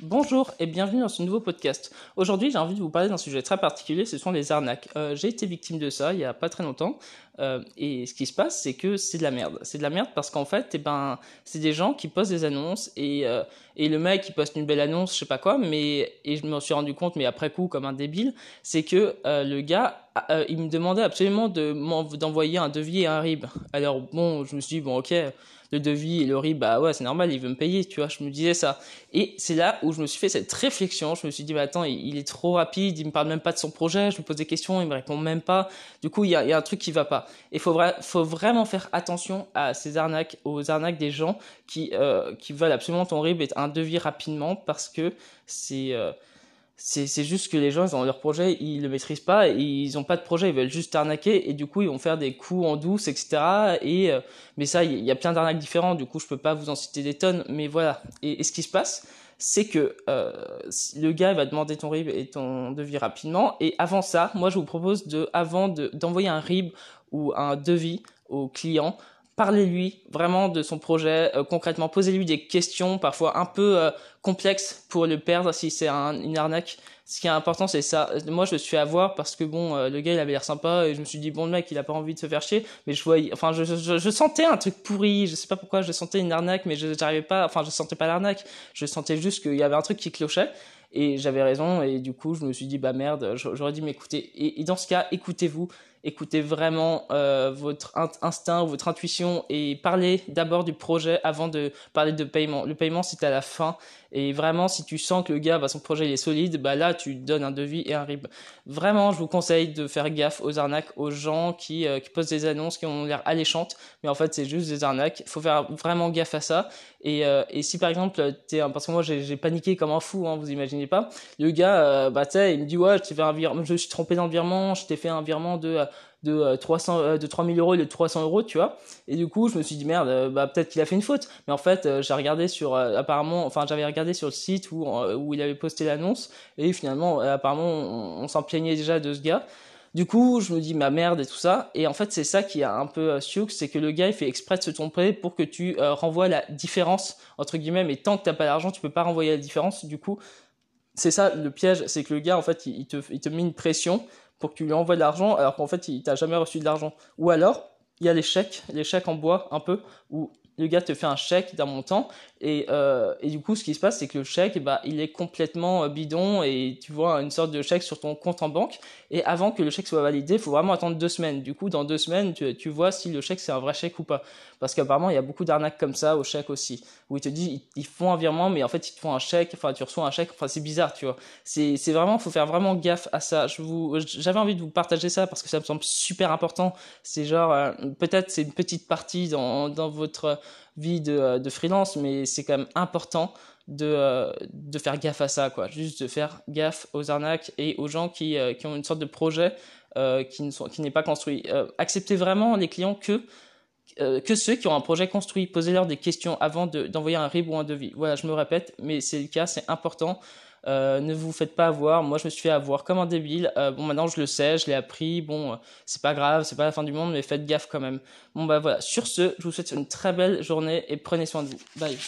Bonjour et bienvenue dans ce nouveau podcast. Aujourd'hui, j'ai envie de vous parler d'un sujet très particulier, ce sont les arnaques. Euh, j'ai été victime de ça il y a pas très longtemps. Euh, et ce qui se passe, c'est que c'est de la merde. C'est de la merde parce qu'en fait, eh ben, c'est des gens qui postent des annonces et, euh, et le mec qui poste une belle annonce, je sais pas quoi, mais et je me suis rendu compte, mais après coup, comme un débile, c'est que le gars, il me demandait absolument de d'envoyer un devis et un RIB. Alors bon, je me suis dit bon, ok le devis et le RIB, bah ouais, c'est normal, il veut me payer, tu vois, je me disais ça. Et c'est là où je me suis fait cette réflexion, je me suis dit, bah attends, il, est trop rapide, il me parle même pas de son projet, je lui pose des questions, il me répond même pas. Du coup, il y a, un truc qui va pas. Et faut, faut vraiment faire attention à ces arnaques, aux arnaques des gens qui, euh, qui veulent absolument ton RIB et un devis rapidement parce que c'est... Euh, c'est juste que les gens, ont leur projet, ils le maîtrisent pas, ils ont pas de projet, ils veulent juste arnaquer, et du coup, ils vont faire des coups en douce, etc. Et, euh, mais ça, il y a plein d'arnaques différentes, du coup, je peux pas vous en citer des tonnes, mais voilà. Et, ce qui se passe, c'est que euh, le gars va demander ton RIB et ton devis rapidement, et avant ça, moi, je vous propose de, avant d'envoyer un RIB ou un devis au client, parlez-lui vraiment de son projet, euh, concrètement, posez-lui des questions parfois un peu euh, complexes pour le perdre si c'est une arnaque. Ce qui est important, c'est ça. Moi, je me suis à voir parce que bon, euh, le gars, il avait l'air sympa et je me suis dit bon, le mec, il a pas envie de se faire chier. Mais je voyais, enfin, je, sentais un truc pourri. Je sais pas pourquoi, je sentais une arnaque, mais je n'arrivais pas. Enfin, je sentais pas l'arnaque. Je sentais juste qu'il y avait un truc qui clochait. Et j'avais raison, et du coup, je me suis dit, bah merde, j'aurais dû m'écouter. Et, et, dans ce cas, écoutez-vous, écoutez vraiment euh, votre instinct, votre intuition, et parlez d'abord du projet avant de parler de paiement. Le paiement, c'est à la fin. Et vraiment, si tu sens que le gars, bah, son projet il est solide, bah là, tu donnes un devis et un RIB. Vraiment, je vous conseille de faire gaffe aux arnaques, aux gens qui, euh, qui postent des annonces qui ont l'air alléchantes, mais en fait, c'est juste des arnaques. Il faut faire vraiment gaffe à ça. Et, euh, et si par exemple, es, parce que moi, j'ai paniqué comme un fou, hein, vous imaginez pas. Le gars, euh, bah, il me dit, ouais, je fait un je suis trompé dans le virement, je t'ai fait un virement de de 300 euh, euh, de 3000 euros et de 300 euros tu vois et du coup je me suis dit merde euh, bah peut-être qu'il a fait une faute mais en fait j'ai regardé sur apparemment enfin j'avais regardé sur le site où où il avait posté l'annonce et finalement apparemment on, s'en plaignait déjà de ce gars du coup, je me dis ma merde et tout ça. Et en fait, c'est ça qui a un peu euh, c'est que le gars il fait exprès de se tromper pour que tu renvoies la différence entre guillemets. Mais tant que t'as pas d'argent, tu peux pas renvoyer la différence. Du coup, c'est ça le piège, c'est que le gars en fait il, te il te met une pression pour que tu lui envoies de l'argent alors qu'en fait il t'a jamais reçu de l'argent. Ou alors il y a les chèques, les chèques en bois un peu où le gars te fait un chèque d'un montant et, euh, et du coup ce qui se passe c'est que le chèque bah, il est complètement euh, bidon et tu vois une sorte de chèque sur ton compte en banque et avant que le chèque soit validé il faut vraiment attendre deux semaines. Du coup dans deux semaines tu, tu vois si le chèque c'est un vrai chèque ou pas. Parce qu'apparemment il y a beaucoup d'arnaques comme ça au chèque aussi où ils te disent ils, font un virement mais en fait ils te font un chèque enfin tu reçois un chèque enfin c'est bizarre tu vois. C'est c'est vraiment faut faire vraiment gaffe à ça. Je vous j'avais envie de vous partager ça parce que ça me semble super important. C'est genre euh, peut-être c'est une petite partie dans votre vie de, euh, de freelance, mais c'est quand même important de, euh, de faire gaffe à ça, quoi. Juste de faire gaffe aux arnaques et aux gens qui, euh, qui ont une sorte de projet qui n'est pas construit. acceptez vraiment les clients que que ceux qui ont un projet construit. Posez-leur des questions avant d'envoyer un RIB ou un devis. Voilà, je me répète, mais c'est le cas, c'est important. Euh, ne vous faites pas avoir. Moi, je me suis fait avoir comme un débile. Euh, bon, maintenant, je le sais, je l'ai appris. Bon, euh, c'est pas grave, c'est pas la fin du monde, mais faites gaffe quand même. Bon, bah voilà. Sur ce, je vous souhaite une très belle journée et prenez soin de vous. Bye.